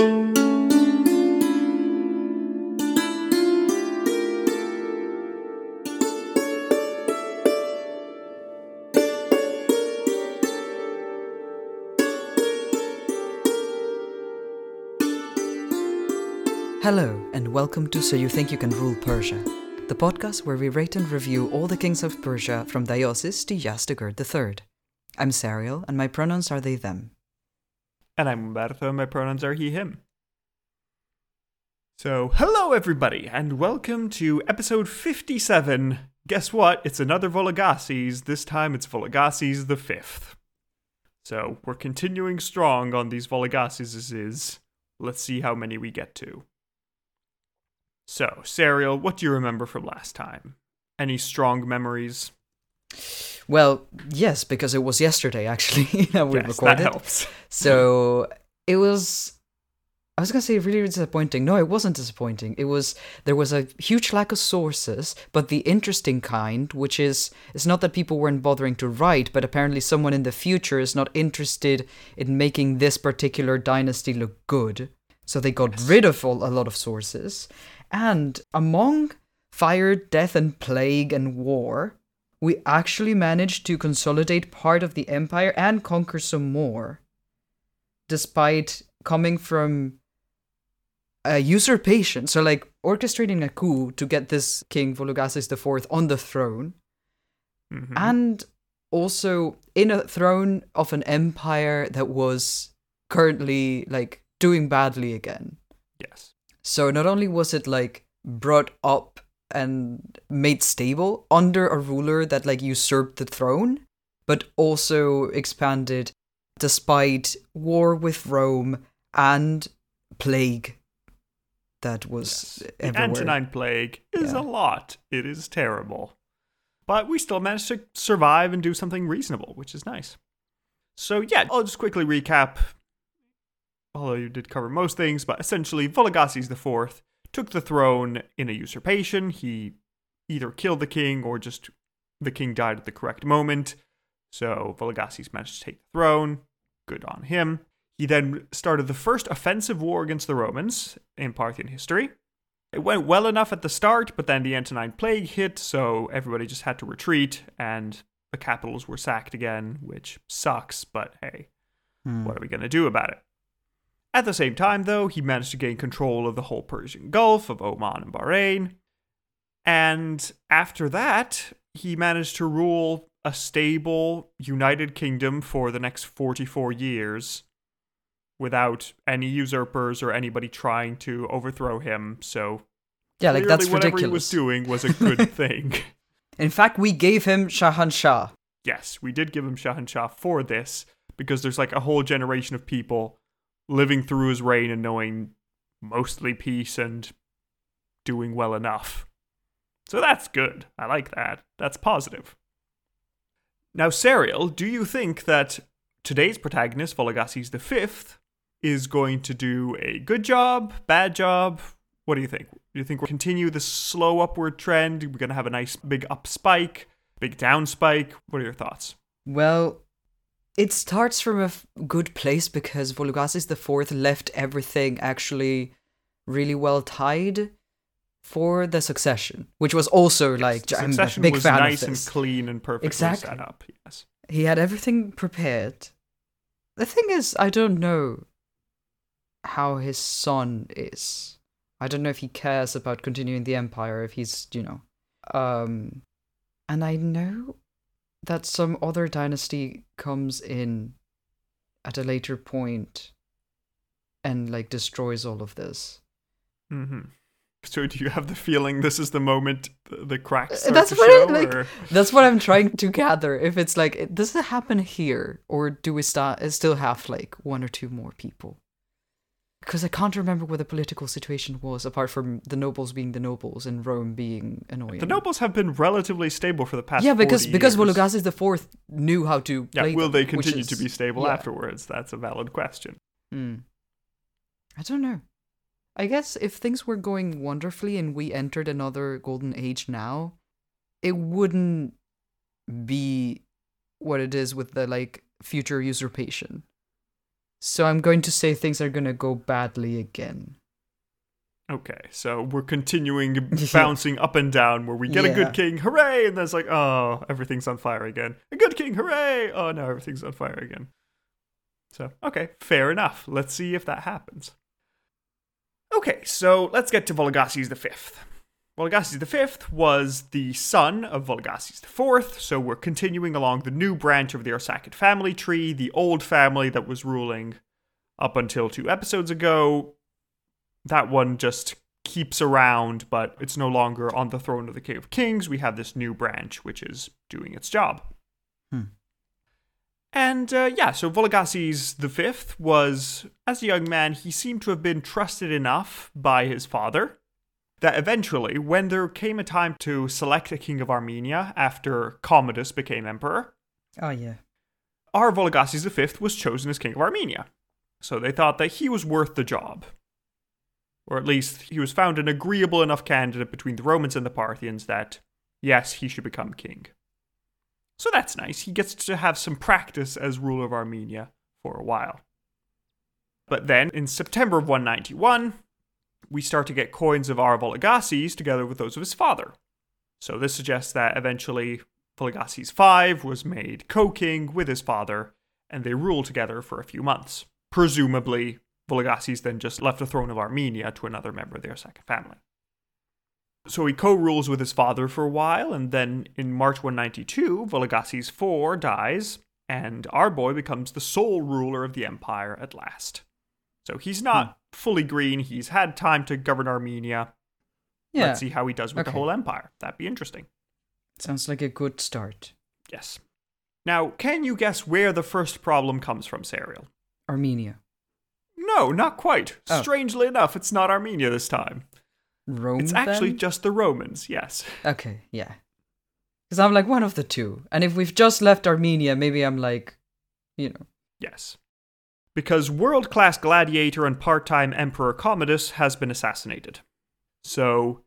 Hello, and welcome to So You Think You Can Rule Persia, the podcast where we rate and review all the kings of Persia from Deioces to Yazdegerd III. I'm Sariel, and my pronouns are they them. And I'm Umberto, and my pronouns are he, him. So, hello everybody, and welcome to episode 57. Guess what? It's another Vologases. This time it's Vologases the fifth. So, we're continuing strong on these Vologases. Let's see how many we get to. So, Sariel, what do you remember from last time? Any strong memories? Well, yes, because it was yesterday actually that we yes, recorded. that helps. So it was. I was gonna say really disappointing. No, it wasn't disappointing. It was there was a huge lack of sources, but the interesting kind, which is it's not that people weren't bothering to write, but apparently someone in the future is not interested in making this particular dynasty look good. So they got Yes. rid of all, a lot of sources, and among fire, death, and plague and war, we actually managed to consolidate part of the empire and conquer some more, despite coming from a usurpation. So, like, orchestrating a coup to get this king Vologases IV on the throne, Mhm. and also in a throne of an empire that was currently, like, doing badly again. yes. So not only was it like brought up and made stable under a ruler that like usurped the throne, but also expanded despite war with Rome and plague that was The everywhere. Antonine Plague is Yeah. a lot. It is terrible. But we still managed to survive and do something reasonable, which is nice. So, yeah, I'll just quickly recap. Although you did cover most things, but essentially, Vologases the IV took the throne in a usurpation. He either killed the king or just the king died at the correct moment. So, Vologases managed to take the throne. Good on him. He then started the first offensive war against the Romans in Parthian history. It went well enough at the start, but then the Antonine Plague hit, so everybody just had to retreat, and the capitals were sacked again, which sucks, but hey, Hmm. what are we going to do about it? At the same time, though, he managed to gain control of the whole Persian Gulf, of Oman and Bahrain. And after that, he managed to rule a stable, united kingdom for the next 44 years without any usurpers or anybody trying to overthrow him. So, Yeah, like that's whatever ridiculous. he was doing was a good thing. In fact, we gave him Shahanshah. yes, we did give him Shahanshah for this because there's like a whole generation of people living through his reign and knowing mostly peace and doing well enough. So that's good. I like that. That's positive. Now, Sariel, do you think that today's protagonist, Vologases V, is going to do a good job, bad job? What do you think? Do you think we'll continue this slow upward trend? We're going to have a nice big up spike, big down spike? What are your thoughts? Well, it starts from a f- good place because Vologases IV left everything actually really well tied for the succession, which was also like I'm a Succession big was fan nice of and clean and perfectly Exactly. set up. Yes. He had everything prepared. The thing is, I don't know how his son is. I don't know if he cares about continuing the empire, if he's, you know. Um and I know that some other dynasty comes in at a later point and like destroys all of this. Mm-hmm. So, do you have the feeling this is the moment the, cracks Uh, that's what I, show? like, or- That's what I'm trying to gather. If it's like, does it happen here, or do we start still have like one or two more people? Because I can't remember what the political situation was, apart from the nobles being the nobles and Rome being annoying. The nobles have been relatively stable for the past. yeah, because 40 because years. The Fourth knew how to. Yeah, will them, they continue to be stable yeah. afterwards? That's a valid question. Hmm. I don't know. I guess if things were going wonderfully and we entered another golden age now, it wouldn't be what it is with the like future usurpation. So I'm going to say things are going to go badly again. Okay, so we're continuing bouncing up and down where we get a good king, hooray, and then it's like, oh, everything's on fire again. A good king, hooray! Oh no, everything's on fire again. So, okay, fair enough. Let's see if that happens. Okay, so let's get to Vologases the Fifth. Vologases the Fifth was the son of Vologases the Fourth, so we're continuing along the new branch of the Arsacid family tree, the old family that was ruling up until two episodes ago. That one just keeps around, but it's no longer on the throne of the King of Kings. We have this new branch which is doing its job. Hmm. And uh, yeah, so Vologases the Fifth was, as a young man, he seemed to have been trusted enough by his father that eventually, when there came a time to select a king of Armenia after Commodus became emperor, Oh, yeah. our Vologases V was chosen as king of Armenia. So they thought that he was worth the job. Or at least he was found an agreeable enough candidate between the Romans and the Parthians that, yes, he should become king. So that's nice. He gets to have some practice as ruler of Armenia for a while. But then, in September of 191, we start to get coins of our together with those of his father. So this suggests that eventually Vologases V was made co king with his father, and they ruled together for a few months. Presumably, Vologases then just left the throne of Armenia to another member of their second family. So he co rules with his father for a while, and then in March 192, Vologases IV dies, and our boy becomes the sole ruler of the empire at last. So he's not hmm. Fully green, he's had time to govern Armenia. Yeah. Let's see how he does with the whole empire. That'd be interesting. Sounds like a good start. Yes. Now, can you guess where the first problem comes from, Sariel? Armenia. No, not quite. Oh. Strangely enough, it's not Armenia this time. Rome. It's actually then? just the Romans, yes. Okay, yeah. Because I'm like one of the two. And if we've just left Armenia, maybe I'm like, you know. Yes. Because world class gladiator and part time Emperor Commodus has been assassinated. So,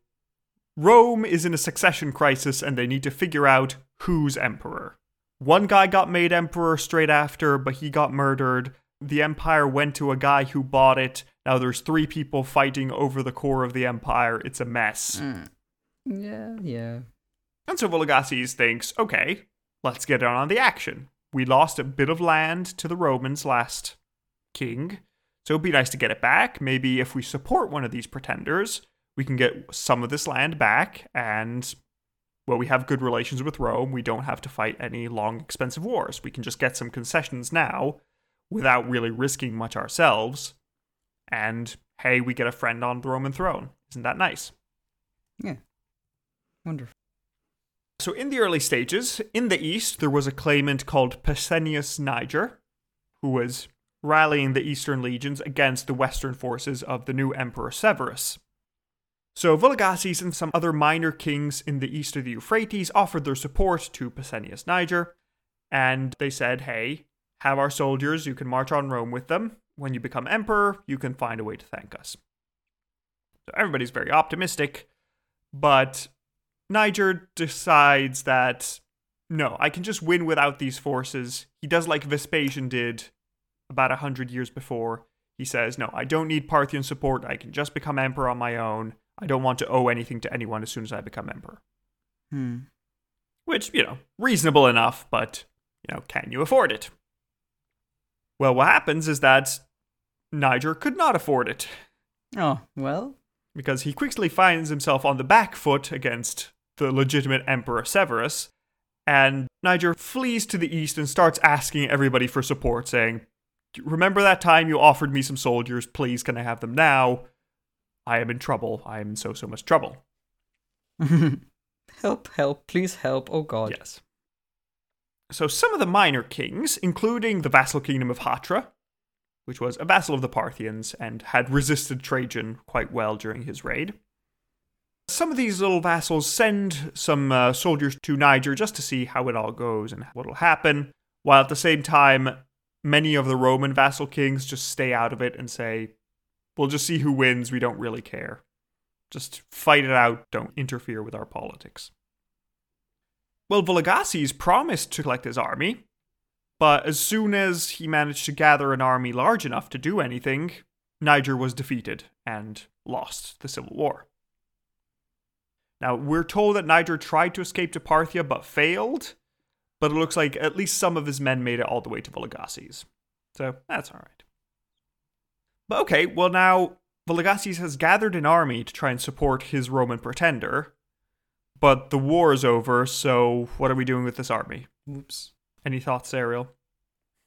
Rome is in a succession crisis and they need to figure out who's emperor. One guy got made emperor straight after, but he got murdered. The empire went to a guy who bought it. Now there's three people fighting over the core of the empire. It's a mess. Hmm. Yeah, yeah. And so Vologases thinks, okay, let's get on the action. We lost a bit of land to the Romans last king, so it'd be nice to get it back. Maybe if we support one of these pretenders, we can get some of this land back, and well, we have good relations with Rome. We don't have to fight any long, expensive wars. We can just get some concessions now without really risking much ourselves. And hey, we get a friend on the Roman throne. Isn't that nice? Yeah. Wonderful. So, in the early stages, in the east, there was a claimant called Pescennius Niger, who was rallying the eastern legions against the western forces of the new Emperor Severus. So, Vologases and some other minor kings in the east of the Euphrates offered their support to Pescennius Niger, and they said, hey, have our soldiers, you can march on Rome with them. When you become emperor, you can find a way to thank us. So, everybody's very optimistic, but Niger decides that no, I can just win without these forces. He does like Vespasian did about a hundred years before. He says, no, I don't need Parthian support. I can just become emperor on my own. I don't want to owe anything to anyone as soon as I become emperor. Hmm. Which, you know, reasonable enough, but, you know, can you afford it? Well, what happens is that Niger could not afford it Oh, well. because he quickly finds himself on the back foot against the legitimate Emperor Severus, and Niger flees to the east and starts asking everybody for support, saying, Remember that time you offered me some soldiers? Please, can I have them now? I am in trouble. I am in so, so much trouble. help, help, please help. Oh god. Yes. So some of the minor kings, including the vassal kingdom of Hatra, which was a vassal of the Parthians and had resisted Trajan quite well during his raid. Some of these little vassals send some uh, soldiers to Niger just to see how it all goes and what'll happen, while at the same time, many of the Roman vassal kings just stay out of it and say, we'll just see who wins, we don't really care. Just fight it out, don't interfere with our politics. Well, Vologases promised to collect his army, But as soon as he managed to gather an army large enough to do anything, Niger was defeated and lost the civil war. Now, we're told that Niger tried to escape to Parthia but failed, but it looks like at least some of his men made it all the way to Vologases. So that's all right. But okay, well, now Vologases has gathered an army to try and support his Roman pretender, but the war is over, so what are we doing with this army? Oops. Any thoughts, Ariel?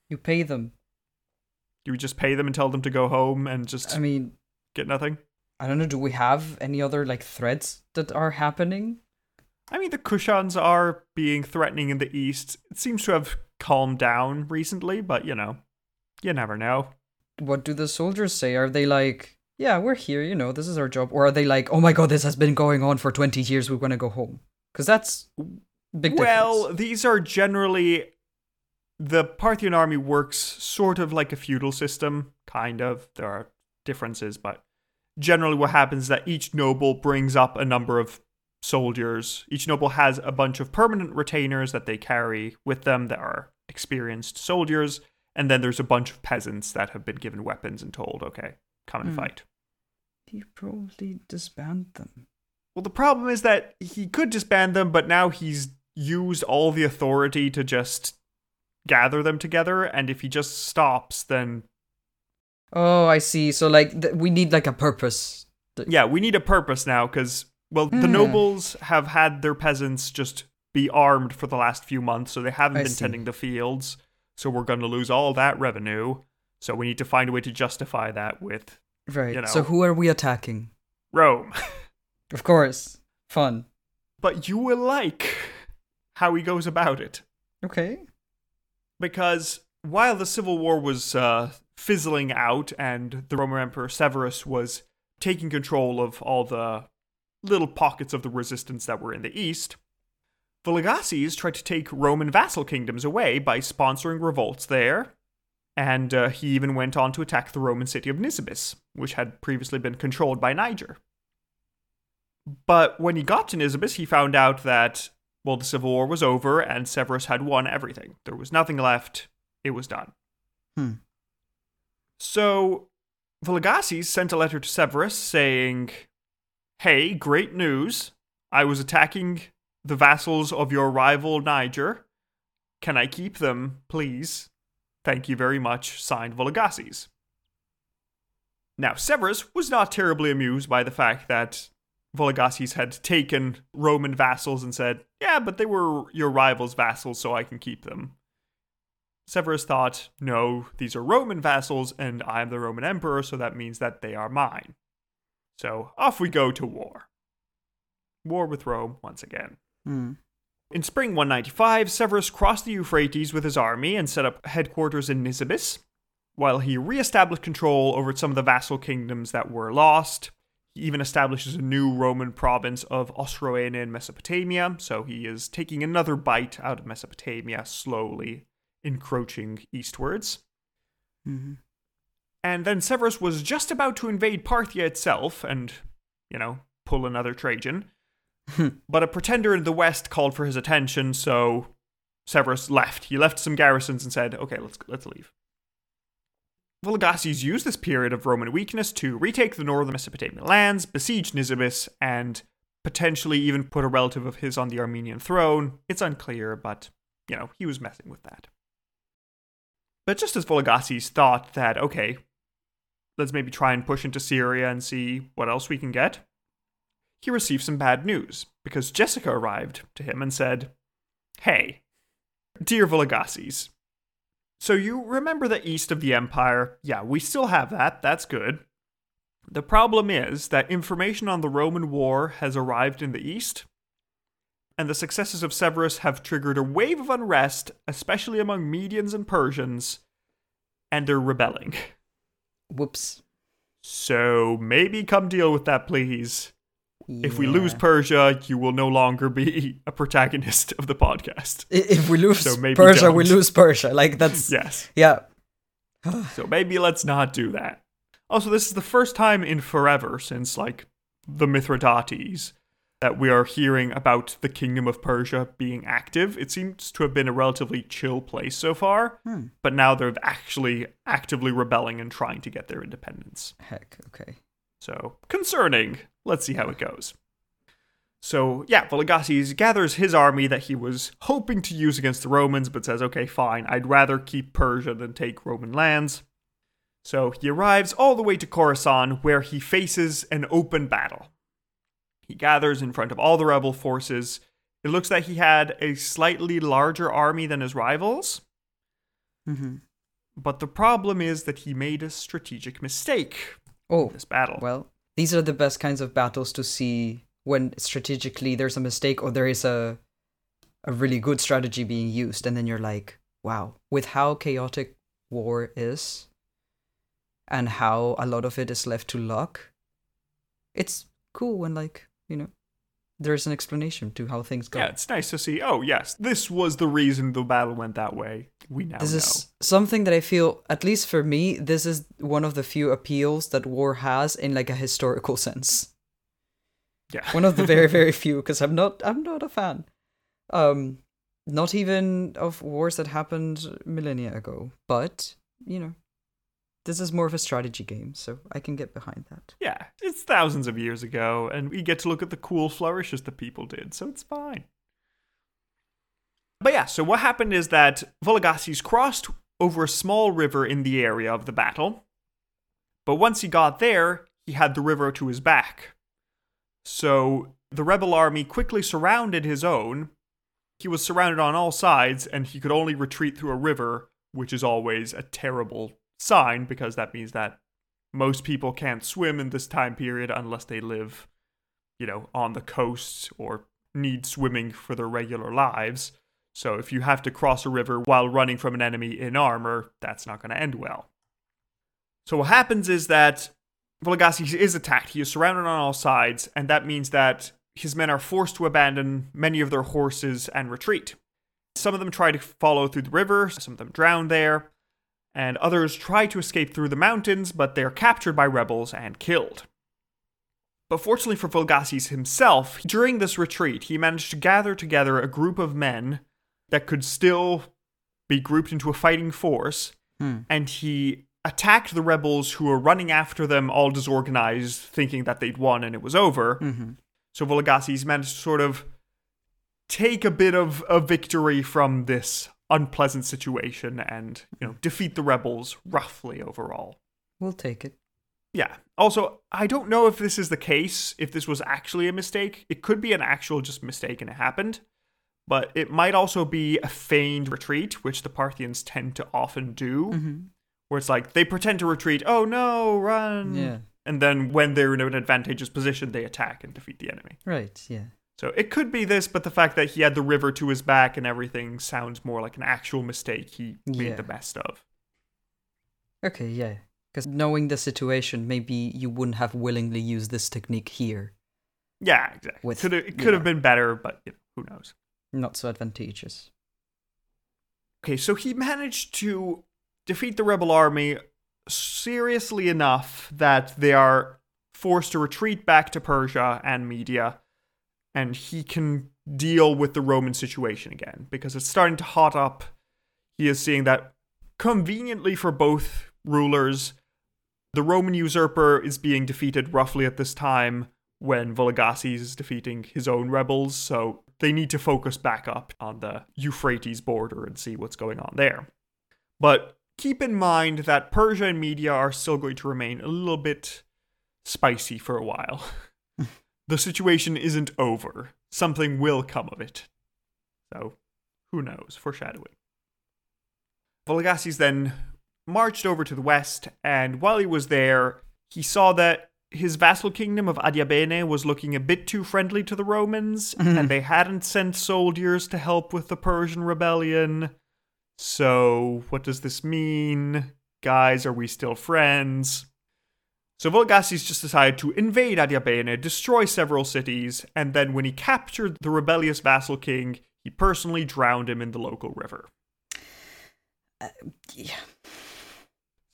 You pay them. You just pay them and tell them to go home and just I mean, get nothing? I don't know. Do we have any other like threats that are happening? I mean, the Kushans are being threatening in the east. It seems to have calmed down recently, but you know, you never know. What do the soldiers say? Are they like, yeah, we're here, you know, this is our job? Or are they like, oh my god, this has been going on for 20 years, we want to go home? Because that's big well, these are generally the Parthian army works sort of like a feudal system, kind of. There are differences, but generally what happens is that each noble brings up a number of soldiers. Each noble has a bunch of permanent retainers that they carry with them that are experienced soldiers, and then there's a bunch of peasants that have been given weapons and told, okay, come and Hmm. fight. He probably disbanded them. Well, the problem is that he could disband them, but now he's used all the authority to just gather them together, and if he just stops, then Oh, I see. So like, th- we need like a purpose. yeah, we need a purpose now because well, the Hmm. nobles have had their peasants just be armed for the last few months, so they haven't I been see. tending the fields. So we're going to lose all that revenue. So we need to find a way to justify that with Right. You know. So who are we attacking? Rome. Of course. Fun. but you will like how he goes about it. Okay. because while the civil war was uh, fizzling out and the Roman Emperor Severus was taking control of all the little pockets of the resistance that were in the east, Vologases tried to take Roman vassal kingdoms away by sponsoring revolts there, and uh, he even went on to attack the Roman city of Nisibis, which had previously been controlled by Niger. But when he got to Nisibis, he found out that well, the Civil War was over and Severus had won everything. There was nothing left. It was done. Hmm. So, Vologases sent a letter to Severus saying, Hey, great news. I was attacking the vassals of your rival Niger. Can I keep them, please? Thank you very much. Signed Vologases. Now, Severus was not terribly amused by the fact that Vologases had taken Roman vassals and said, Yeah, but they were your rival's vassals, so I can keep them. Severus thought, No, these are Roman vassals, and I'm the Roman emperor, so that means that they are mine. So off we go to war. War with Rome once again. Hmm. In spring 195, Severus crossed the Euphrates with his army and set up headquarters in Nisibis, while he re established control over some of the vassal kingdoms that were lost. He even establishes a new Roman province of Osroene in Mesopotamia, so he is taking another bite out of Mesopotamia, slowly encroaching eastwards. hmm And then Severus was just about to invade Parthia itself and, you know, pull another Trajan. Hmm. but a pretender in the west called for his attention, so Severus left. He left some garrisons and said, "Okay, let's let's leave." Vologases used this period of Roman weakness to retake the northern Mesopotamian lands, besiege Nisibis, and potentially even put a relative of his on the Armenian throne. It's unclear, but you know he was messing with that. But just as Vologases thought that, okay, let's maybe try and push into Syria and see what else we can get, he received some bad news because Jessica arrived to him and said, Hey, dear Vologases, so you remember the east of the empire? Yeah, we still have that. That's good. The problem is that information on the Roman war has arrived in the east, and the successes of Severus have triggered a wave of unrest, especially among Medians and Persians, and they're rebelling. Whoops. So maybe come deal with that, please. If we lose Persia, you will no longer be a protagonist of the podcast. If we lose So maybe Persia, we don't. lose Persia. Like that's Yes. yeah. So maybe let's not do that. Also, this is the first time in forever since, like, the Mithridates that we are hearing about the Kingdom of Persia being active. It seems to have been a relatively chill place so far, Hmm. but now they're actually actively rebelling and trying to get their independence. Heck, okay. So, concerning. Let's see how it goes. So, yeah, Vologases gathers his army that he was hoping to use against the Romans, but says, okay, fine, I'd rather keep Persia than take Roman lands. So, he arrives all the way to Khorasan, where he faces an open battle. He gathers in front of all the rebel forces. It looks like he had a slightly larger army than his rivals, Mm-hmm. but the problem is that he made a strategic mistake Oh, in this battle. well, these are the best kinds of battles to see when strategically there's a mistake or there is a a really good strategy being used, and then you're like, wow, with how chaotic war is, and how a lot of it is left to luck, it's cool when like you know there's an explanation to how things go. Yeah, it's nice to see. Oh, yes, this was the reason the battle went that way. We now this know. is something that I feel, at least for me, this is one of the few appeals that war has in like a historical sense. yeah, One of the very, very few, because I'm not, I'm not a fan. Um, not even of wars that happened millennia ago, but you know, this is more of a strategy game, so I can get behind that. yeah, it's thousands of years ago, and we get to look at the cool flourishes that people did, so it's fine. But yeah, so what happened is that Vologases crossed over a small river in the area of the battle, but once he got there, he had the river to his back. So the rebel army quickly surrounded his own. He was surrounded on all sides, and he could only retreat through a river, which is always a terrible sign because that means that most people can't swim in this time period unless they live, you know, on the coast or need swimming for their regular lives. So if you have to cross a river while running from an enemy in armor, that's not going to end well. So what happens is that Vologases is attacked. He is surrounded on all sides, and that means that his men are forced to abandon many of their horses and retreat. Some of them try to follow through the river, some of them drown there, and others try to escape through the mountains, but they're captured by rebels and killed. But fortunately for Vologases himself, during this retreat, he managed to gather together a group of men that could still be grouped into a fighting force, Hmm. and he attacked the rebels who were running after them, all disorganized, thinking that they'd won and it was over. Mm-hmm. So Vologases managed to sort of take a bit of a victory from this unpleasant situation and, you know, defeat the rebels roughly overall. We'll take it. Yeah. Also, I don't know if this is the case, if this was actually a mistake. It could be an actual just mistake and it happened. But it might also be a feigned retreat, which the Parthians tend to often do, Mm-hmm. where it's like they pretend to retreat, oh no, run. Yeah. And then when they're in an advantageous position, they attack and defeat the enemy. Right. Yeah. So it could be this, but the fact that he had the river to his back and everything sounds more like an actual mistake he Yeah. made the best of. Okay. Yeah. Because knowing the situation, maybe you wouldn't have willingly used this technique here. Yeah, exactly. With- could have, it could have know. been better, but you know, who knows? Not so advantageous. Okay, so he managed to defeat the rebel army seriously enough that they are forced to retreat back to Persia and Media, and he can deal with the Roman situation again because it's starting to hot up. He is seeing that conveniently for both rulers, the Roman usurper is being defeated roughly at this time when Vologases is defeating his own rebels, so they need to focus back up on the Euphrates border and see what's going on there. But keep in mind that Persia and Media are still going to remain a little bit spicy for a while. the situation isn't over. Something will come of it. So, who knows? Foreshadowing. Vologases then marched over to the west, and while he was there, he saw that his vassal kingdom of Adiabene was looking a bit too friendly to the Romans, mm-hmm. and they hadn't sent soldiers to help with the Persian rebellion. So, what does this mean? Guys, are we still friends? So Vologases just decided to invade Adiabene, destroy several cities, and then when he captured the rebellious vassal king, he personally drowned him in the local river. Yeah.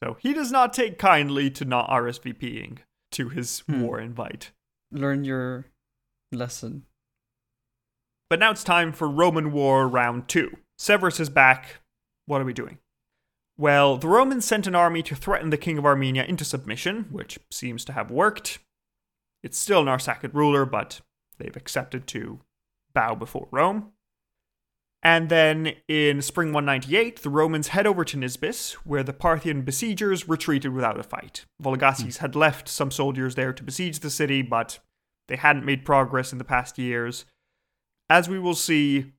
So he does not take kindly to not RSVPing to his Hmm. war invite. Learn your lesson. But now it's time for Roman War Round 2. Severus is back. What are we doing? Well, the Romans sent an army to threaten the king of Armenia into submission, which seems to have worked. It's still an Arsacid ruler, but they've accepted to bow before Rome. And then in spring 198, the Romans head over to Nisibis, where the Parthian besiegers retreated without a fight. Vologases had left some soldiers there to besiege the city, but they hadn't made progress in the past years. As we will see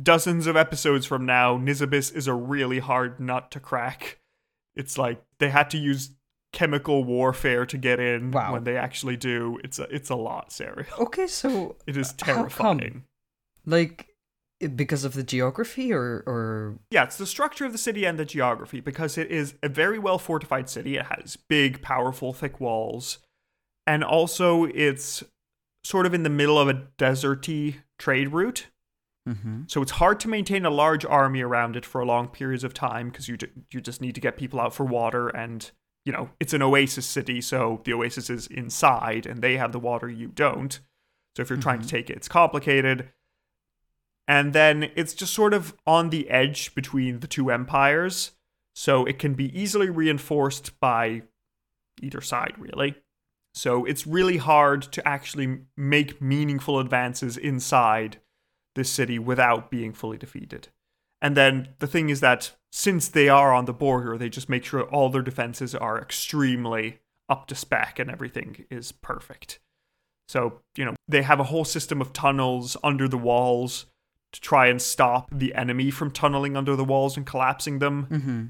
dozens of episodes from now, Nisibis is a really hard nut to crack. It's like they had to use chemical warfare to get in Wow. when they actually do. It's a, it's a lot, Sarah. Okay, so It is terrifying. like because of the geography or or Yeah, it's the structure of the city and the geography because it is a very well fortified city. It has big, powerful, thick walls. And also, it's sort of in the middle of a deserty trade route. Mm-hmm. So it's hard to maintain a large army around it for long periods of time because you, you just need to get people out for water. And, you know, it's an oasis city. So the oasis is inside and they have the water, you don't. So if you're trying to take it, it's complicated. And then it's just sort of on the edge between the two empires. So it can be easily reinforced by either side, really. So it's really hard to actually make meaningful advances inside this city without being fully defeated. And then the thing is that since they are on the border, they just make sure all their defenses are extremely up to spec and everything is perfect. So, you know, they have a whole system of tunnels under the walls to try and stop the enemy from tunneling under the walls and collapsing them. Mm-hmm.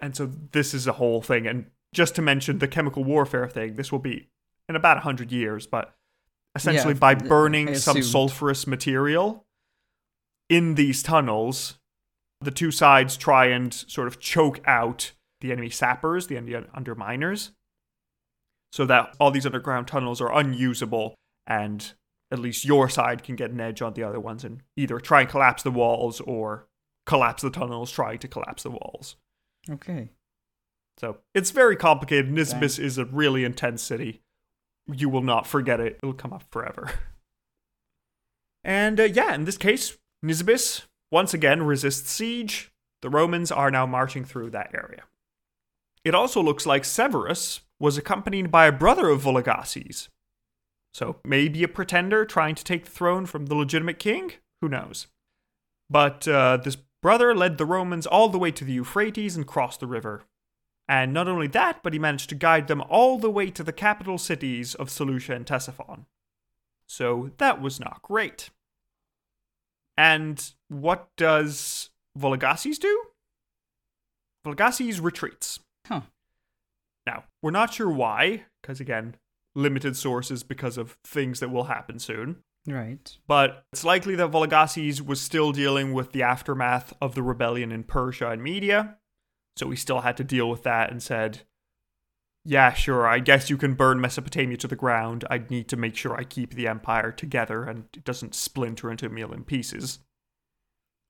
And so this is a whole thing. And just to mention the chemical warfare thing, this will be in about 100 years, but essentially Yeah, by burning some sulfurous material in these tunnels, the two sides try and sort of choke out the enemy sappers, the enemy underminers, so that all these underground tunnels are unusable and at least your side can get an edge on the other ones and either try and collapse the walls or collapse the tunnels trying to collapse the walls. Okay. So it's very complicated. Nisibis is a really intense city. You will not forget it. It'll come up forever. And uh, yeah, in this case, Nisibis once again resists siege. The Romans are now marching through that area. It also looks like Severus was accompanied by a brother of Vologases. So maybe a pretender trying to take the throne from the legitimate king? Who knows? But uh, this brother led the Romans all the way to the Euphrates and crossed the river. And not only that, but he managed to guide them all the way to the capital cities of Seleucia and Ctesiphon. So that was not great. And what does Vologases do? Vologases retreats. Huh. Now, we're not sure why, because again, limited sources because of things that will happen soon. Right. But it's likely that Vologases was still dealing with the aftermath of the rebellion in Persia and Media. So he still had to deal with that and said, Yeah, sure, I guess you can burn Mesopotamia to the ground. I'd need to make sure I keep the empire together and it doesn't splinter into a million pieces.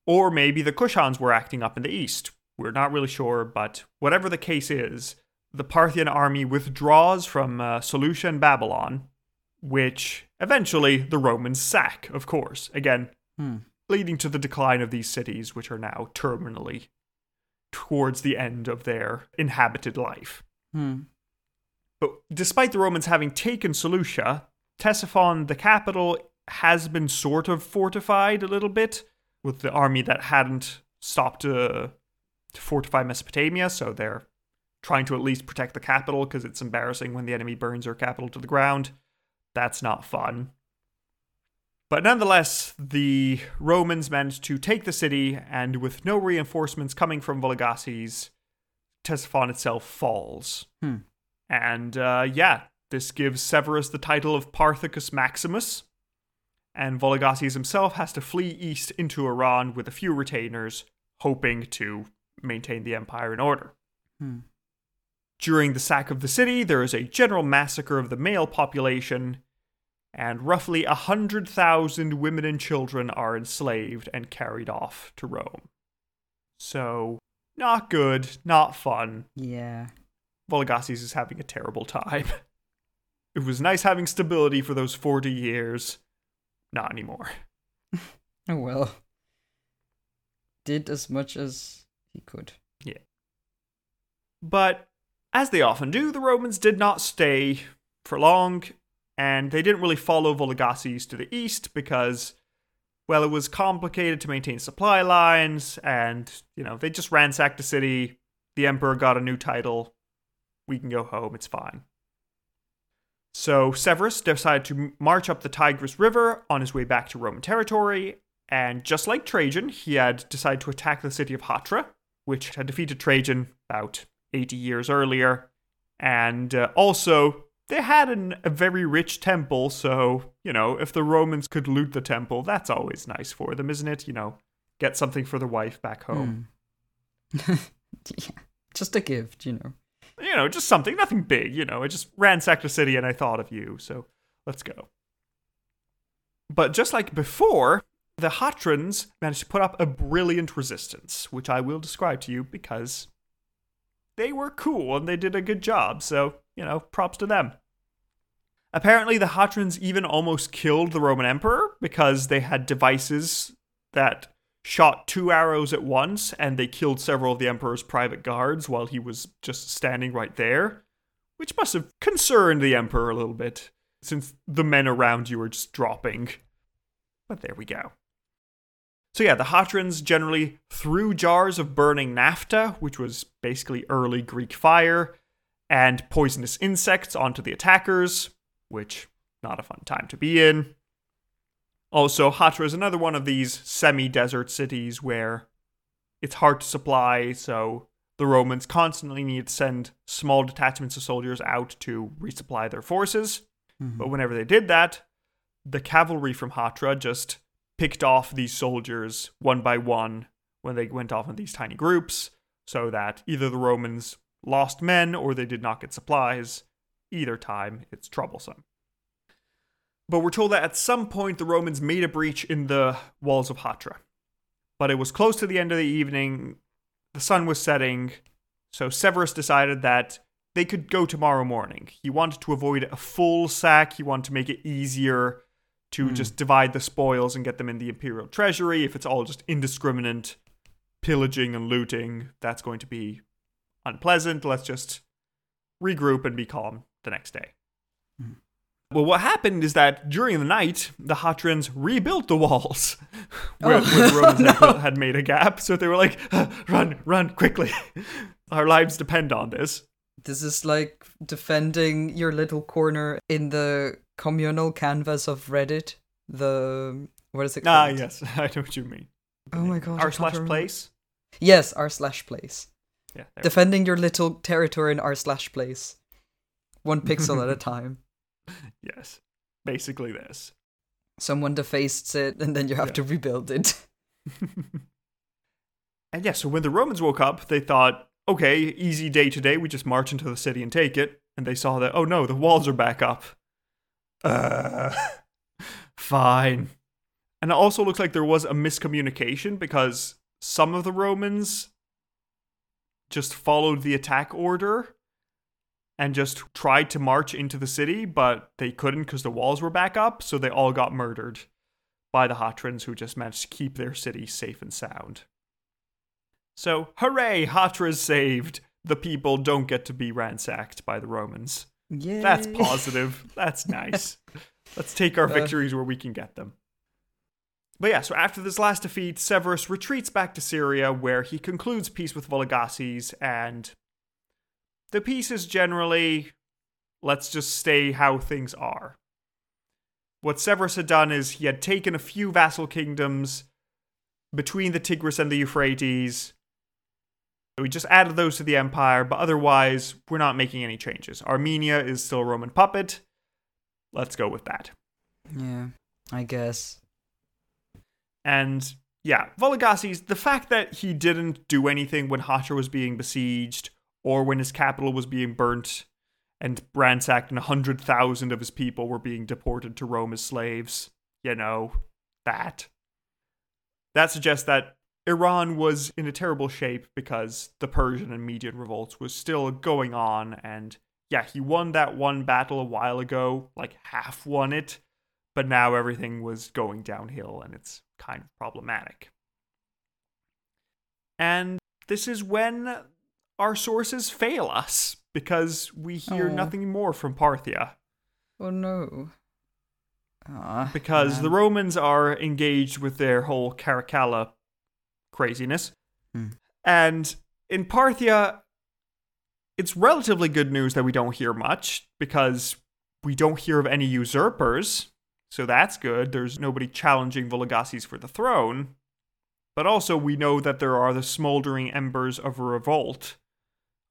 Or maybe the Kushans were acting up in the east. We're not really sure, but whatever the case is, the Parthian army withdraws from uh, Seleucia and Babylon, which eventually the Romans sack, of course, again, Hmm. leading to the decline of these cities, which are now terminally towards the end of their inhabited life. Hmm. But despite the Romans having taken Seleucia, Ctesiphon, the capital, has been sort of fortified a little bit with the army that hadn't stopped to, to fortify Mesopotamia, so they're trying to at least protect the capital because it's embarrassing when the enemy burns their capital to the ground. That's not fun. But nonetheless, the Romans managed to take the city, and with no reinforcements coming from Vologases, Ctesiphon itself falls. Hmm. And uh, yeah, this gives Severus the title of Parthicus Maximus, and Vologases himself has to flee east into Iran with a few retainers, hoping to maintain the empire in order. Hmm. During the sack of the city, there is a general massacre of the male population, and roughly a hundred thousand women and children are enslaved and carried off to Rome. So, not good, not fun. Yeah. Vologases is having a terrible time. It was nice having stability for those 40 years, not anymore. Oh well. Did as much as he could. Yeah. But as they often do, the Romans did not stay for long, and they didn't really follow Vologases to the east because, well, it was complicated to maintain supply lines, and, you know, they just ransacked the city. The emperor got a new title. We can go home, it's fine. So Severus decided to march up the Tigris River on his way back to Roman territory, and just like Trajan, he had decided to attack the city of Hatra, which had defeated Trajan about 80 years earlier. And uh, also, they had an, a very rich temple, so, you know, if the Romans could loot the temple, that's always nice for them, isn't it? You know, get something for the wife back home. Hmm. yeah. Just a gift, you know. You know, just something, nothing big, you know. I just ransacked a city and I thought of you, so let's go. But just like before, the Hatrans managed to put up a brilliant resistance, which I will describe to you because they were cool and they did a good job. So, you know, props to them. Apparently, the Hatrans even almost killed the Roman Emperor because they had devices that shot two arrows at once and they killed several of the Emperor's private guards while he was just standing right there, which must have concerned the Emperor a little bit since the men around you were just dropping. But there we go. So yeah, the Hatrans generally threw jars of burning naphtha, which was basically early Greek fire, and poisonous insects onto the attackers, which not a fun time to be in. Also, Hatra is another one of these semi-desert cities where it's hard to supply, so the Romans constantly need to send small detachments of soldiers out to resupply their forces. Mhm. But whenever they did that, the cavalry from Hatra just picked off these soldiers one by one when they went off in these tiny groups, so that either the Romans lost men or they did not get supplies. Either time, it's troublesome. But we're told that at some point the Romans made a breach in the walls of Hatra. But it was close to the end of the evening, the sun was setting, so Severus decided that they could go tomorrow morning. He wanted to avoid a full sack, he wanted to make it easier to Hmm. just divide the spoils and get them in the imperial treasury. If it's all just indiscriminate pillaging and looting, that's going to be unpleasant. Let's just regroup and be calm the next day. Well, what happened is that during the night, the Hatrans rebuilt the walls where, Oh, where the Romans had, no. had made a gap. So they were like, run, run quickly. Our lives depend on this. This is like defending your little corner in the communal canvas of Reddit. The what is it called? Ah, yes, I know what you mean. Oh my god. R slash place. Yes, r slash place. Yeah. Defending your little territory in r slash place. One pixel at a time. Yes, basically this. Someone defaced it, and then you have Yeah. to rebuild it. And yeah, so when the Romans woke up, they thought, okay, easy day today. We just march into the city and take it. And they saw that, oh no, the walls are back up. Uh, fine. And it also looks like there was a miscommunication because some of the Romans just followed the attack order and just tried to march into the city, but they couldn't because the walls were back up. So they all got murdered by the Hatrans who just managed to keep their city safe and sound. So, hooray, Hatra's saved. The people don't get to be ransacked by the Romans. Yeah. That's positive. That's nice. Let's take our Uh. victories where we can get them. But yeah, so after this last defeat, Severus retreats back to Syria, where he concludes peace with Vologases, and the peace is generally let's just stay how things are. What Severus had done is he had taken a few vassal kingdoms between the Tigris and the Euphrates. We just added those to the empire, but otherwise, we're not making any changes. Armenia is still a Roman puppet. Let's go with that. Yeah, I guess. And yeah, Vologases, the fact that he didn't do anything when Hatra was being besieged or when his capital was being burnt and ransacked and 100,000 of his people were being deported to Rome as slaves, you know, that. That suggests that Iran was in a terrible shape because the Persian and Median revolts was still going on and yeah, he won that one battle a while ago, like half won it, but now everything was going downhill and it's kind of problematic. And this is when our sources fail us because we hear Aw. nothing more from Parthia Oh no. Ah, because the. Romans are engaged with their whole Caracalla craziness. Hmm. And in Parthia, it's relatively good news that we don't hear much because we don't hear of any usurpers. So that's good. There's nobody challenging Vologases for the throne. But also, we know that there are the smoldering embers of a revolt,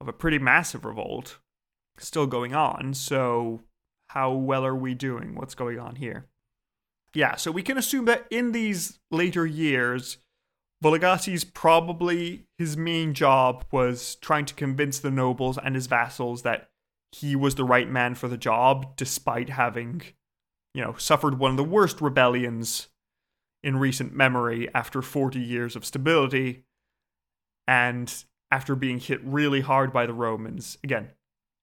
of a pretty massive revolt, still going on. So, how well are we doing? What's going on here? Yeah, so we can assume that in these later years, Vologases probably his main job was trying to convince the nobles and his vassals that he was the right man for the job, despite having, you know, suffered one of the worst rebellions in recent memory after 40 years of stability and after being hit really hard by the Romans. Again,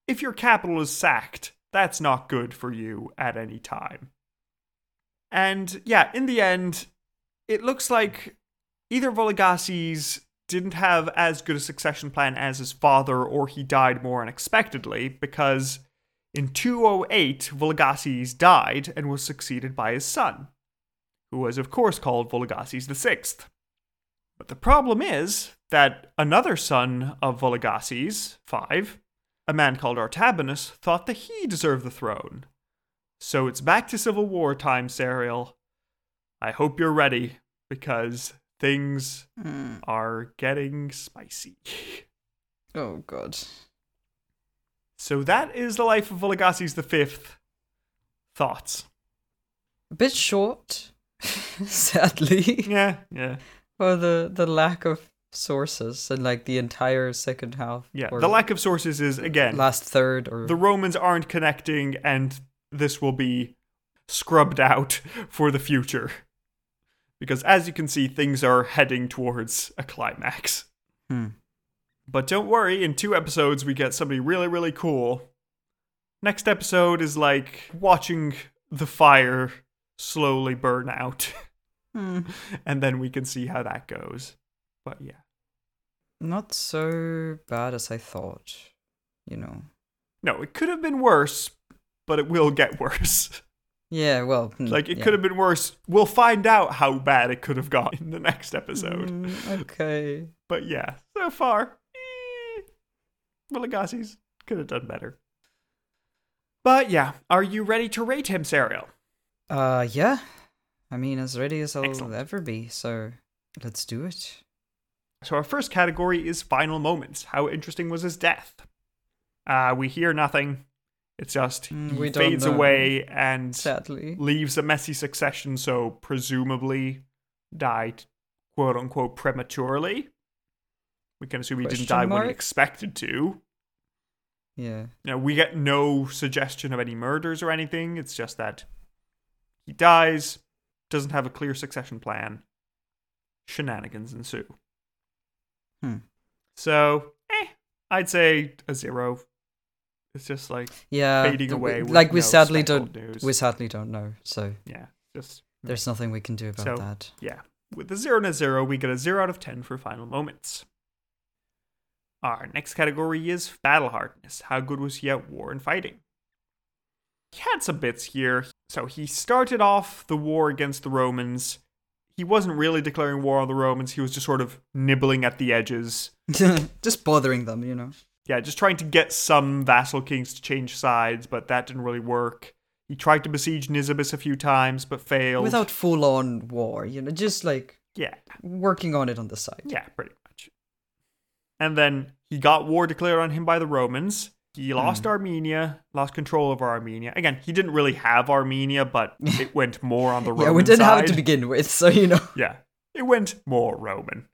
if your capital is sacked, that's not good for you at any time. And yeah, in the end, it looks like either Vologases didn't have as good a succession plan as his father, or he died more unexpectedly, because in 208, Vologases died and was succeeded by his son, who was, of course, called Vologases VI. But the problem is that another son of Vologases, 5, a man called Artabanus, thought that he deserved the throne. So it's back to Civil War time, Sariel. I hope you're ready, because things Hmm. are getting spicy. Oh god. So that is the life of Vologases V. Thoughts? A bit short, sadly, Yeah, yeah, for the the lack of sources and like the entire second half. yeah. or The lack of sources is again last third or the Romans aren't connecting, and this will be scrubbed out for the future. Because as you can see, things are heading towards a climax. Hmm. But don't worry, in two episodes, we get somebody really, really cool. Next episode is like watching the fire slowly burn out, Hmm. and then we can see how that goes. But yeah. Not so bad as I thought. You know. No, it could have been worse, but it will get worse. Yeah, well, hmm, Like it yeah. could have been worse. We'll find out how bad it could have gone in the next episode. Mm, okay. But yeah, so far, eh, Vologases could have done better. But yeah, are you ready to rate him, Sariel? Uh, yeah. I mean, as ready as I'll Excellent. ever be. So let's do it. So our first category is final moments. How interesting was his death? Uh, we hear nothing. It's just Mm, he we fades away and Sadly. leaves a messy succession, so presumably died quote unquote prematurely. We can assume he didn't Question die when he expected to. Yeah. You know, we get no suggestion of any murders or anything. It's just that he dies, doesn't have a clear succession plan. Shenanigans ensue. Hmm. So, eh, I'd say a zero. It's just like, Yeah. Fading th- away Like we no sadly don't. news. We sadly don't know. So yeah, just there's nothing we can do about So- that. Yeah. With the 0 and a 0, we get a 0 out of 10 for final moments. Our next category is battle hardness. How good was he at war and fighting? He had some bits here. So he started off the war against the Romans. He wasn't really declaring war on the Romans, he was just sort of nibbling at the edges. Just bothering them, you know. Yeah, just trying to get some vassal kings to change sides, but that didn't really work. He tried to besiege Nisibis a few times, but failed. Without full on war, you know, just like Yeah. working on it on the side. Yeah, pretty much. And then he got war declared on him by the Romans. He lost Armenia, lost control over Armenia. Again, he didn't really have Armenia, but it went more on the Roman side. yeah, we didn't have it to begin with, so you know. Yeah, it went more Roman.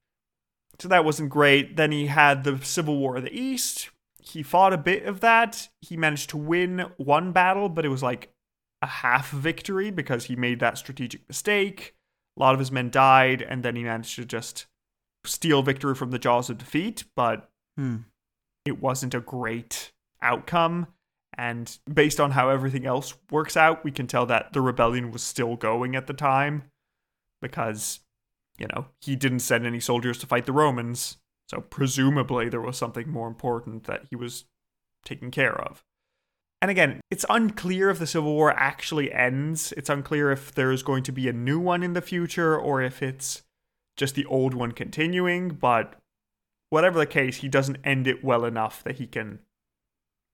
So that wasn't great. Then he had the Civil War of the East. He fought a bit of that. He managed to win one battle, but it was like a half victory because he made that strategic mistake. A lot of his men died, and then he managed to just steal victory from the jaws of defeat, but Hmm. it wasn't a great outcome. And based on how everything else works out, we can tell that the rebellion was still going at the time because, you know, he didn't send any soldiers to fight the Romans. So presumably there was something more important that he was taking care of. And again, it's unclear if the Civil War actually ends. It's unclear if there's going to be a new one in the future or if it's just the old one continuing. But whatever the case, he doesn't end it well enough that he can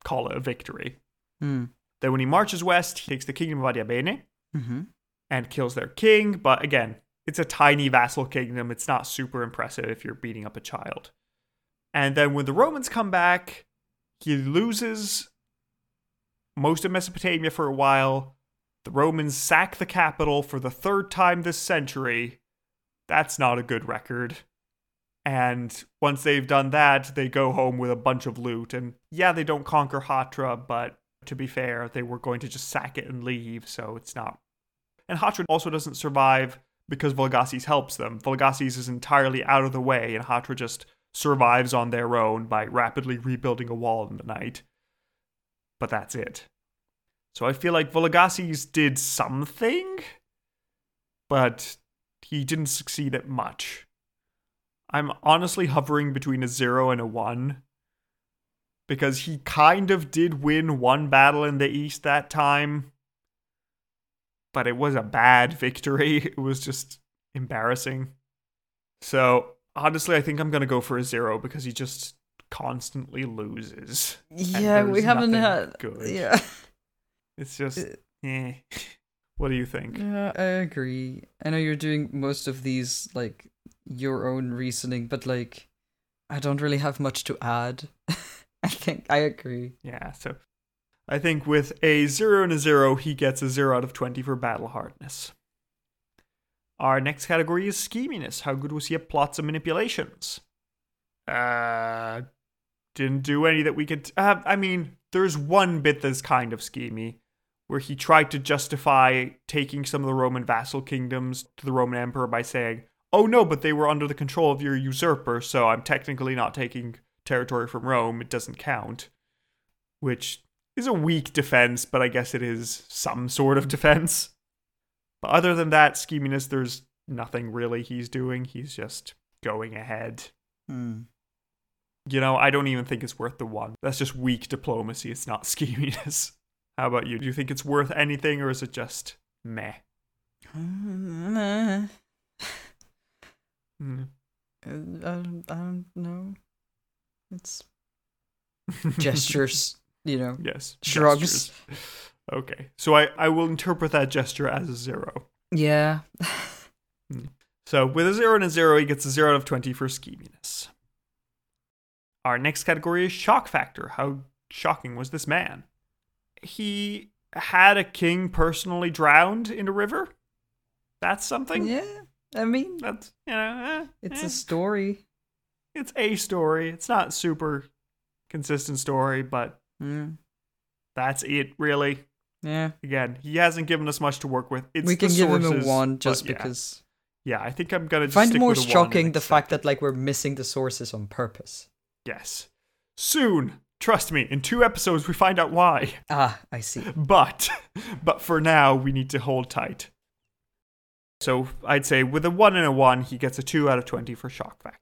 call it a victory. Hmm. Then when he marches west, he takes the kingdom of Adiabene Mm-hmm. and kills their king. But again, it's a tiny vassal kingdom. It's not super impressive if you're beating up a child. And then when the Romans come back, he loses most of Mesopotamia for a while. The Romans sack the capital for the third time this century. That's not a good record. And once they've done that, they go home with a bunch of loot. And yeah, they don't conquer Hatra, but to be fair, they were going to just sack it and leave, so it's not. And Hatra also doesn't survive because Vologases helps them. Vologases is entirely out of the way, and Hatra just survives on their own by rapidly rebuilding a wall in the night. But that's it. So I feel like Vologases did something, but he didn't succeed at much. I'm honestly hovering between a zero and a one because he kind of did win one battle in the east that time, but it was a bad victory. It was just embarrassing. So honestly, I think I'm gonna go for a zero because he just constantly loses. Yeah, we haven't had. good. Yeah. It's just, Uh, eh. What do you think? Yeah, I agree. I know you're doing most of these like your own reasoning, but like I don't really have much to add. I think I agree. Yeah, so I think with a zero and a zero, he gets a zero out of 20 for battle hardness. Our next category is scheminess. How good was he at plots and manipulations? Uh, didn't do any that we could. Uh, I mean, there's one bit that's kind of schemy, where he tried to justify taking some of the Roman vassal kingdoms to the Roman emperor by saying, "Oh no, but they were under the control of your usurper, so I'm technically not taking territory from Rome. It doesn't count." Which is a weak defense, but I guess it is some sort of defense. But other than that, scheminess, there's nothing really he's doing. He's just going ahead. Hmm. You know, I don't even think it's worth the one. That's just weak diplomacy. It's not scheminess. How about you? Do you think it's worth anything or is it just meh? Hmm. I don't, I don't know. It's gestures, you know. yes. Shrugs. gestures. Okay. So I, I will interpret that gesture as a zero. Yeah. So with a zero and a zero, he gets a zero out of 20 for scheminess. Our next category is shock factor. How shocking was this man? He had a king personally drowned in a river. That's something. yeah. I mean, That's you know, eh, it's eh. a story. it's a story. It's not super consistent story, but Mm. that's it really. Yeah. Again, he hasn't given us much to work with. It's we can give him a one just yeah. because. Yeah, I think I'm gonna just find more with a one and shocking the fact that like we're missing the sources on purpose. yes, soon. Trust me, in two episodes we find out why. Ah, I see. But but for now we need to hold tight. So I'd say with a one and a one, he gets a two out of twenty for shock factor.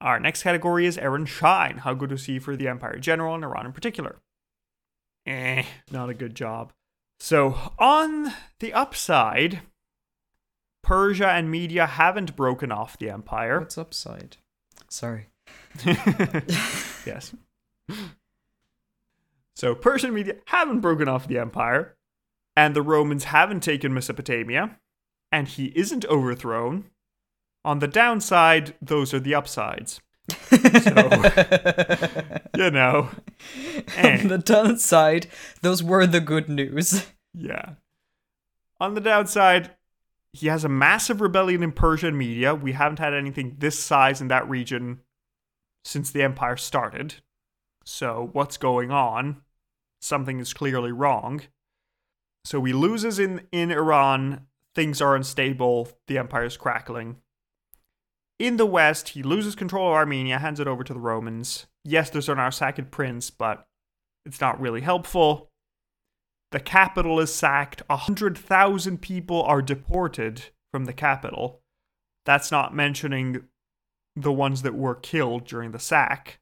Our next category is Aaron Shine. How good was he for the Empire General and Iran in particular? Eh, not a good job. So on the upside, Persia and Media haven't broken off the empire. What's upside? Sorry. yes. So Persian media haven't broken off the empire, and the Romans haven't taken Mesopotamia, and he isn't overthrown. On the downside, those are the upsides. You know, eh, On the downside, those were the good news. yeah. On the downside, he has a massive rebellion in Persia and Media. We haven't had anything this size in that region since the empire started. So, what's going on? Something is clearly wrong. So, he loses in, in Iran. Things are unstable. The empire is crackling. In the west, he loses control of Armenia, hands it over to the Romans. Yes, there's an Arsacid prince, but It's not really helpful. The capital is sacked. A hundred thousand people are deported from the capital. That's not mentioning the ones that were killed during the sack.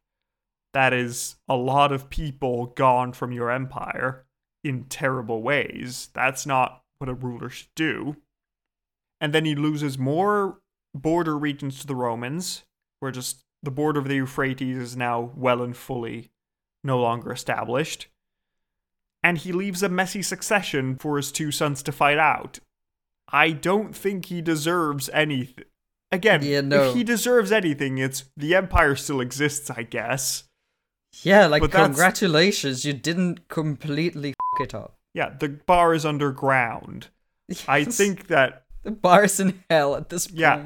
That is a lot of people gone from your empire in terrible ways. That's not what a ruler should do. And then he loses more border regions to the Romans, where just the border of the Euphrates is now well and fully no longer established. And he leaves a messy succession for his two sons to fight out. I don't think he deserves anything. Again, Yeah, no. if he deserves anything, it's the Empire still exists, I guess. Yeah, like But congratulations, you didn't completely f it up. Yeah, the bar is underground. I think that the bar is in hell at this point. Yeah.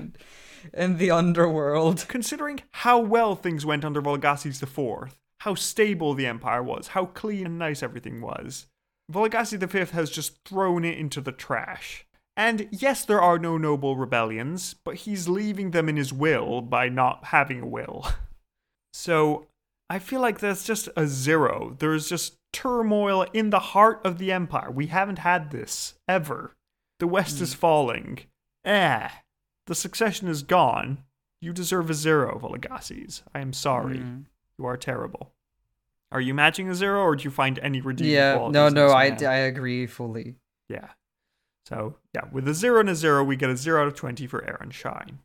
In the underworld. considering how well things went under Vologases IV, how stable the empire was, how clean and nice everything was, Vologases V has just thrown it into the trash. And yes, there are no noble rebellions, but he's leaving them in his will by not having a will. So I feel like that's just a zero. There's just turmoil in the heart of the empire. We haven't had this ever. The West is falling. Eh. The succession is gone. You deserve a zero, Vologases. I am sorry. Mm. You are terrible. Are you matching a zero, or do you find any redeeming Yeah, qualities no, no, I. I agree fully. Yeah. So, yeah, with a 0 and a 0, we get a 0 out of 20 for Aaron Shine.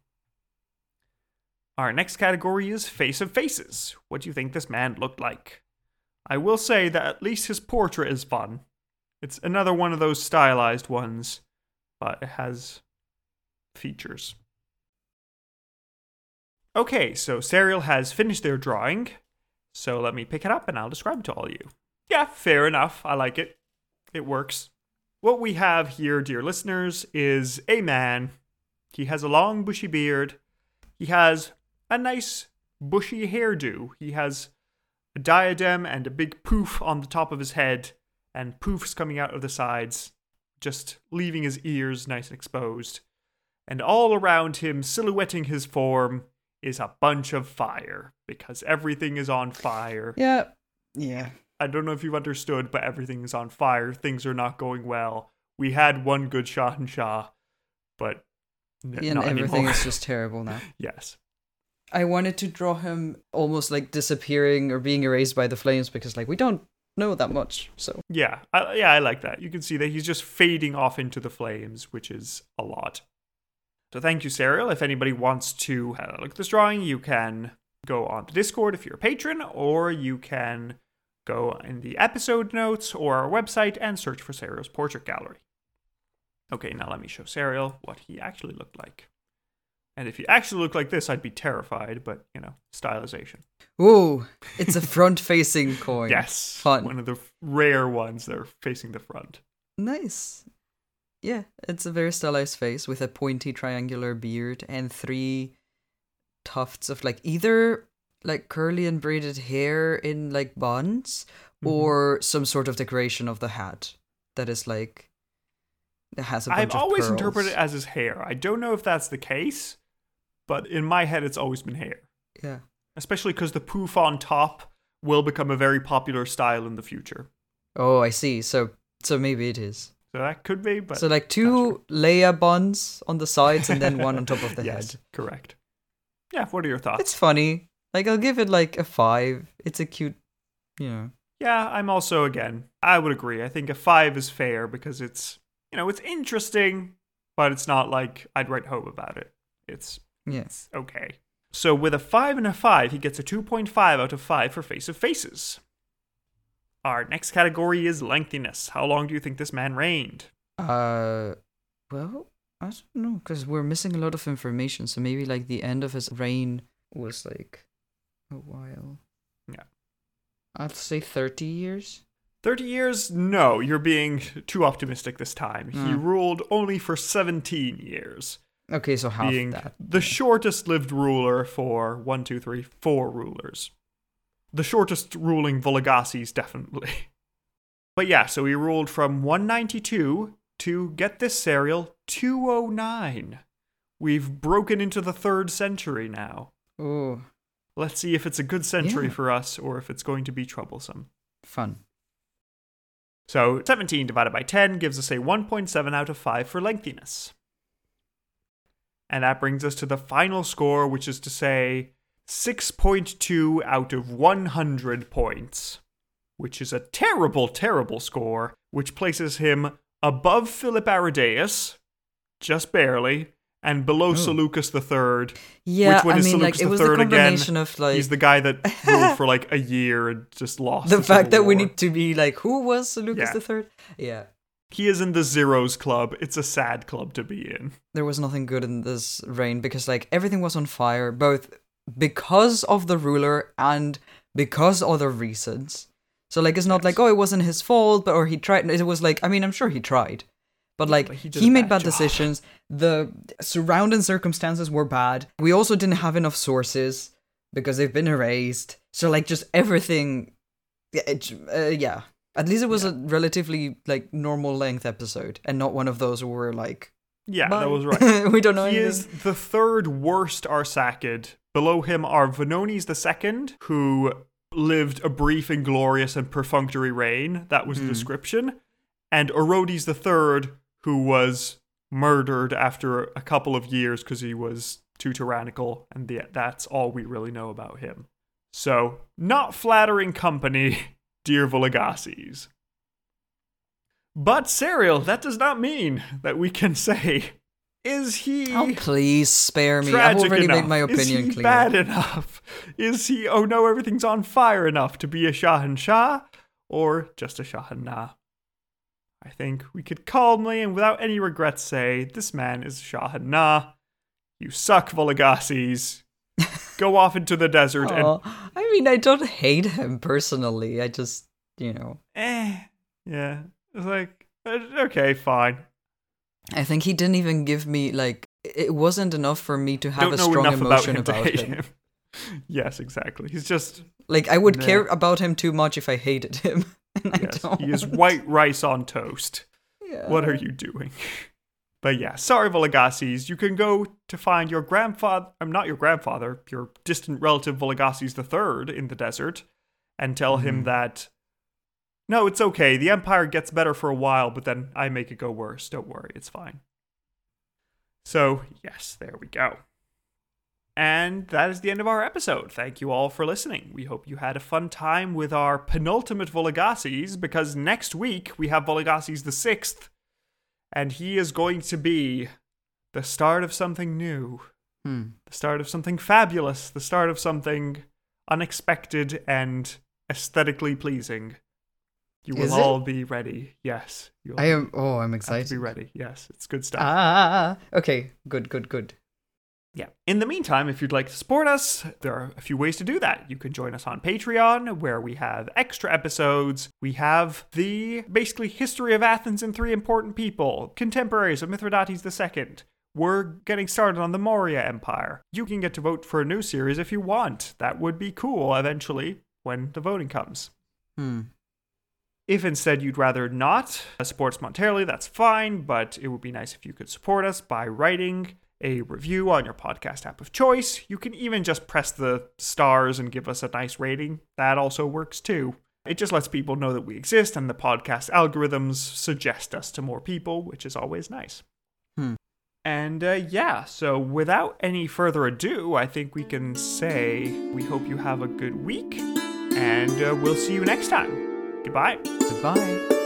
Our next category is Face of Faces. What do you think this man looked like? I will say that at least his portrait is fun. It's another one of those stylized ones, but it has features. Okay, so Sariel has finished their drawing, so let me pick it up and I'll describe it to all of you. Yeah, fair enough. I like it. It works. What we have here, dear listeners, is a man. He has a long, bushy beard. He has a nice, bushy hairdo. He has a diadem and a big poof on the top of his head, and poofs coming out of the sides, just leaving his ears nice and exposed. And all around him, silhouetting his form, is a bunch of fire, because everything is on fire. Yeah, yeah. I don't know if you've understood, but everything is on fire. Things are not going well. We had one good shot in Shah, but n- not everything anymore. is just terrible now. yes. I wanted to draw him almost like disappearing or being erased by the flames because, like, we don't know that much. So, Yeah, I, yeah, I like that. You can see that he's just fading off into the flames, which is a lot. So thank you, Sariel. If anybody wants to look at this drawing, you can go on the Discord if you're a patron, or you can go in the episode notes or our website and search for Sariel's portrait gallery. Okay, now let me show Sariel what he actually looked like. And if he actually looked like this, I'd be terrified, but, you know, stylization. ooh, it's a front-facing coin. Yes. Fun. One of the rare ones that are facing the front. Nice. Yeah, it's a very stylized face with a pointy triangular beard and three tufts of like either like curly and braided hair in like buns Mhm. or some sort of decoration of the hat that is like that has a bunch I've always pearls. interpreted it as his hair. I don't know if that's the case, but in my head, it's always been hair. yeah. Especially because the poof on top will become a very popular style in the future. Oh, I see. So so maybe it is. So that could be, but so like two layer buns on the sides and then one on top of the yes, head. correct. Yeah. What are your thoughts? It's funny. Like I'll give it like a five. It's a cute, you know. Yeah, I'm also again. I would agree. I think a five is fair because it's you know it's interesting, but it's not like I'd write home about it. It's Yes. okay. So with a 5 and a 5, he gets a 2.5 out of 5 for Face of Faces. Our next category is lengthiness. How long do you think this man reigned? Uh, well, I don't know because we're missing a lot of information. So maybe like the end of his reign was like a while. Yeah. I'd say thirty years. 30 years? No, you're being too optimistic this time. He Hmm. ruled only for 17 years, Okay, so half being that. the shortest lived ruler for one, two, three, four rulers. The shortest ruling Vologases, definitely. But yeah, so he ruled from 192 to, get this, Sariel, 209. We've broken into the third century now. Oh, Let's see if it's a good century Yeah. for us or if it's going to be troublesome. Fun. So 17 divided by 10 gives us a 1.7 out of 5 for lengthiness. And that brings us to the final score, which is to say 6.2 out of 100 points, which is a terrible, terrible score, which places him above Philip Arrhidaeus, just barely, and below Oh. Seleucus III. Yeah, Which one I is mean, like Seleucus it was III again? combination of like He's the guy that ruled for like a year and just lost. the the fact that we need to be like, who was Seleucus Yeah. the Third? Yeah, He is in the Zeros Club. It's a sad club to be in. there was nothing good in this reign because like everything was on fire, both because of the ruler and because other reasons. So like, it's not Yes. like oh, it wasn't his fault, but or he tried. It was like, I mean, I'm sure he tried, but like but he he, made bad decisions. The surrounding circumstances were bad. We also didn't have enough sources because they've been erased. So like, just everything. Uh, yeah. At least it was a relatively like normal length episode, and not one of those where we're like, Yeah, "Bye." that was right. we don't know he anything. is the third worst Arsacid. Below him are Vonones the second, who lived a brief, inglorious, and perfunctory reign. That was the Hmm. description. And Orodes the third, who was murdered after a couple of years because he was too tyrannical, and the, that's all we really know about him. So, not flattering company, dear Vologases. But, Sariel, that does not mean that we can say, is he Oh, please spare me. I've already enough? made my opinion Is he clear. bad enough? Is he, oh no, everything's on fire enough to be a Shahanshah? Or just a Shahanah? I think we could calmly and without any regrets say, this man is Shahanah. You suck, Vologases. Go off into the desert and I mean, I don't hate him personally. I just, you know, eh. Yeah. It's like, uh, okay, fine. I think he didn't even give me like it wasn't enough for me to have Don't a strong enough about emotion him about him. him. yes, exactly. He's just Like I would care about him too much if I hated him, and I yes, don't. he is white rice on toast. Yeah. What are you doing? But yeah, sorry, Vologases. You can go to find your grandfather, I'm not your grandfather, your distant relative Vologases III in the desert, and tell him Mhm. that, no, it's okay. The Empire gets better for a while, but then I make it go worse. Don't worry, it's fine. So, yes, there we go. And that is the end of our episode. Thank you all for listening. We hope you had a fun time with our penultimate Vologases, because next week we have Vologases the Sixth, and he is going to be the start of something new, Hmm. the start of something fabulous, the start of something unexpected and aesthetically pleasing. You will all be ready. Yes, I am. Oh, I'm have to excited. be ready. Yes, it's good stuff. Ah. Okay. Good. Good. Good. Yeah. In the meantime, if you'd like to support us, there are a few ways to do that. You can join us on Patreon, where we have extra episodes. We have the basically history of Athens and three important people, contemporaries of Mithridates II. We're getting started on the Maurya Empire. You can get to vote for a new series if you want. That would be cool eventually when the voting comes. Hmm. If instead you'd rather not support us monetarily, that's fine, but it would be nice if you could support us by writing a review on your podcast app of choice. You can even just press the stars and give us a nice rating. That also works too. It just lets people know that we exist and the podcast algorithms suggest us to more people, which is always nice. Hmm. And uh, yeah, so without any further ado, I think we can say we hope you have a good week and uh, we'll see you next time. Goodbye. Goodbye.